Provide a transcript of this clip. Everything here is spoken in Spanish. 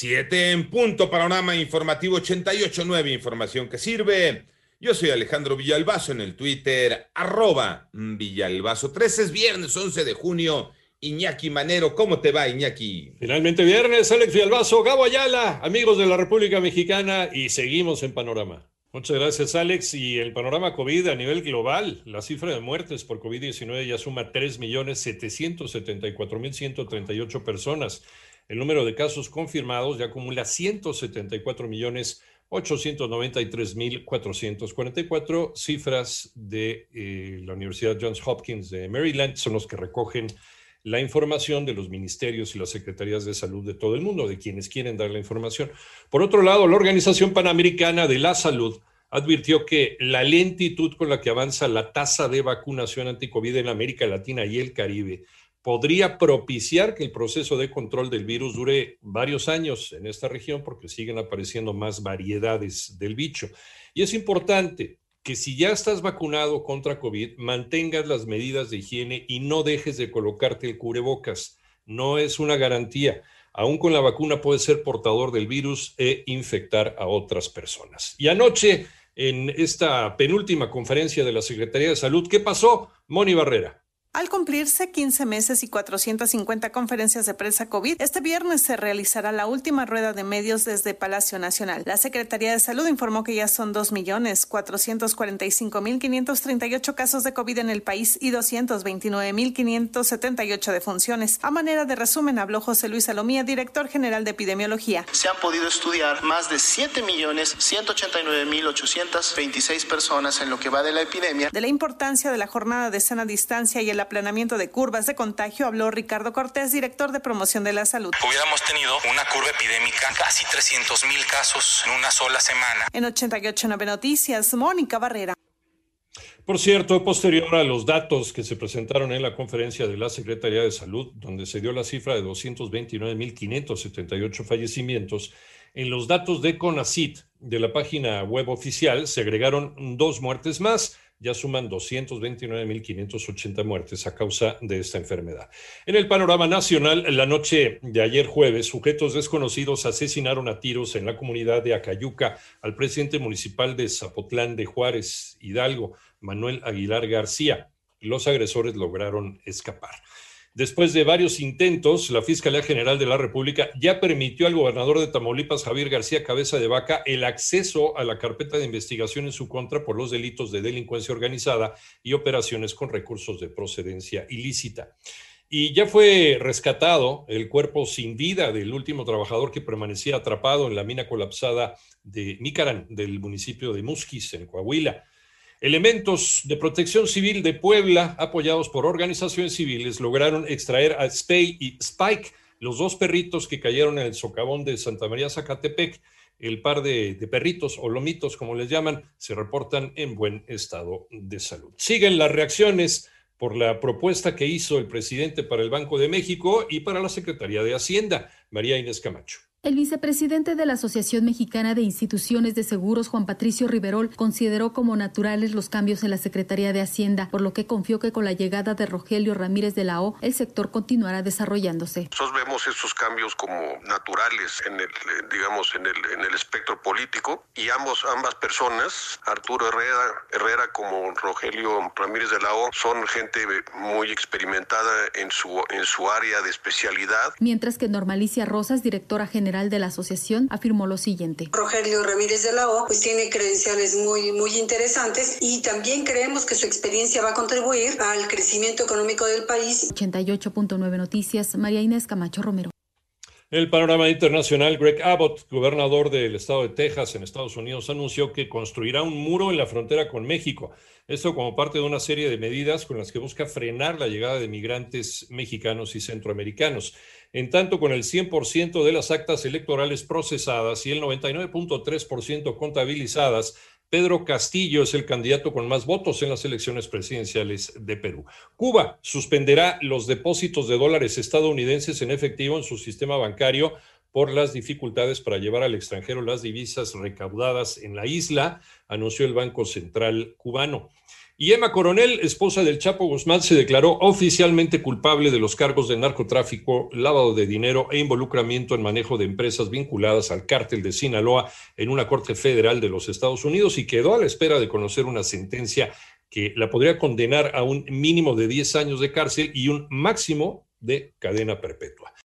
Siete en punto, panorama informativo 88.9, información que sirve. Yo soy Alejandro Villalbazo en el Twitter, arroba Villalbazo. 13 es viernes 11 de junio. Iñaki Manero, ¿cómo te va, Iñaki? Finalmente viernes, Alex Villalbazo, Gabo Ayala, amigos de la República Mexicana, y seguimos en Panorama. Muchas gracias, Alex. Y el panorama COVID a nivel global, la cifra de muertes por COVID-19 ya suma 3.774.138 personas. El número de casos confirmados ya acumula 174 millones 893.444 cifras de eh, la Universidad Johns Hopkins de Maryland son los que recogen la información de los ministerios y las secretarías de salud de todo el mundo, de quienes quieren dar la información. Por otro lado, la Organización Panamericana de la Salud advirtió que la lentitud con la que avanza la tasa de vacunación anticovid en América Latina y el Caribe podría propiciar que el proceso de control del virus dure varios años en esta región porque siguen apareciendo más variedades del bicho. Y es importante que si ya estás vacunado contra COVID, mantengas las medidas de higiene y no dejes de colocarte el cubrebocas. No es una garantía. Aún con la vacuna puedes ser portador del virus e infectar a otras personas. Y anoche, en esta penúltima conferencia de la Secretaría de Salud, ¿qué pasó? Moni Barrera. Al cumplirse 15 meses y 450 conferencias de prensa COVID, este viernes se realizará la última rueda de medios desde Palacio Nacional. La Secretaría de Salud informó que ya son 2.445.538 casos de COVID en el país y 229.578 defunciones. A manera de resumen, habló José Luis Salomía, director general de epidemiología. Se han podido estudiar más de 7.189.826 personas en lo que va de la epidemia. De la importancia de la jornada de sana distancia y el aplanamiento de curvas de contagio habló Ricardo Cortés, director de promoción de la salud. Hubiéramos tenido una curva epidémica, casi 300 mil casos en una sola semana. En 889 Noticias, Mónica Barrera. Por cierto, posterior a los datos que se presentaron en la conferencia de la Secretaría de Salud, donde se dio la cifra de 229.578 fallecimientos, en los datos de CONACIT de la página web oficial se agregaron dos muertes más ya suman 229.580 muertes a causa de esta enfermedad. En el panorama nacional, la noche de ayer jueves, sujetos desconocidos asesinaron a tiros en la comunidad de Acayuca al presidente municipal de Zapotlán de Juárez, Hidalgo, Manuel Aguilar García. Los agresores lograron escapar. Después de varios intentos, la Fiscalía General de la República ya permitió al gobernador de Tamaulipas, Javier García Cabeza de Vaca, el acceso a la carpeta de investigación en su contra por los delitos de delincuencia organizada y operaciones con recursos de procedencia ilícita. Y ya fue rescatado el cuerpo sin vida del último trabajador que permanecía atrapado en la mina colapsada de Mícaran, del municipio de Musquis, en Coahuila. Elementos de protección civil de Puebla, apoyados por organizaciones civiles, lograron extraer a Spay y Spike, los dos perritos que cayeron en el socavón de Santa María Zacatepec. El par de, de, perritos o lomitos, como les llaman, se reportan en buen estado de salud. Siguen las reacciones por la propuesta que hizo el presidente para el Banco de México y para la Secretaría de Hacienda, María Inés Camacho. El vicepresidente de la Asociación Mexicana de Instituciones de Seguros, Juan Patricio Riverol, consideró como naturales los cambios en la Secretaría de Hacienda, por lo que confió que con la llegada de Rogelio Ramírez de la O, el sector continuará desarrollándose. Nosotros vemos estos cambios como naturales en el, digamos, en el, en el espectro político y ambos, ambas personas, Arturo Herrera, Herrera como Rogelio Ramírez de la O, son gente muy experimentada en su, en su área de especialidad. Mientras que Normalicia Rosas, directora general de la asociación, afirmó lo siguiente. Rogelio Ramírez de la O pues tiene credenciales muy, muy interesantes y también creemos que su experiencia va a contribuir al crecimiento económico del país. 88.9 Noticias, María Inés Camacho Romero. El panorama internacional, Greg Abbott, gobernador del estado de Texas en Estados Unidos, anunció que construirá un muro en la frontera con México. Esto como parte de una serie de medidas con las que busca frenar la llegada de migrantes mexicanos y centroamericanos. En tanto, con el 100% de las actas electorales procesadas y el 99.3% contabilizadas, Pedro Castillo es el candidato con más votos en las elecciones presidenciales de Perú. Cuba suspenderá los depósitos de dólares estadounidenses en efectivo en su sistema bancario por las dificultades para llevar al extranjero las divisas recaudadas en la isla, anunció el Banco Central cubano. Y Emma Coronel, esposa del Chapo Guzmán, se declaró oficialmente culpable de los cargos de narcotráfico, lavado de dinero e involucramiento en manejo de empresas vinculadas al cártel de Sinaloa en una corte federal de los Estados Unidos y quedó a la espera de conocer una sentencia que la podría condenar a un mínimo de 10 años de cárcel y un máximo de cadena perpetua.